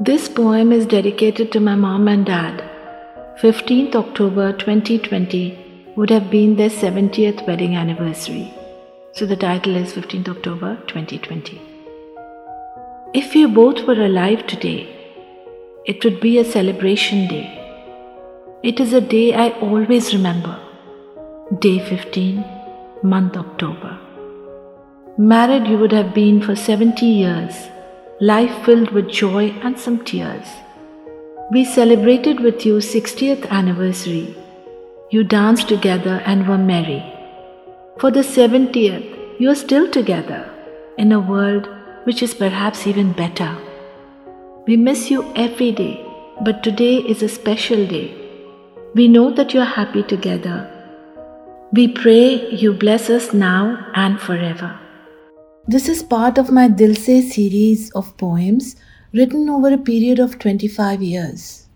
This poem is dedicated to my mom and dad. 15th October 2020 would have been their 70th wedding anniversary. So the title is 15th October 2020. If you both were alive today, it would be a celebration day. It is a day I always remember. Day 15, month October. Married you would have been for 70 years, life filled with joy and some tears. We celebrated with you 60th anniversary. You danced together and were merry. For the 70th, you are still together in a world which is perhaps even better. We miss you every day, but today is a special day. We know that you are happy together. We pray you bless us now and forever. This is part of my Dil Se series of poems written over a period of 25 years.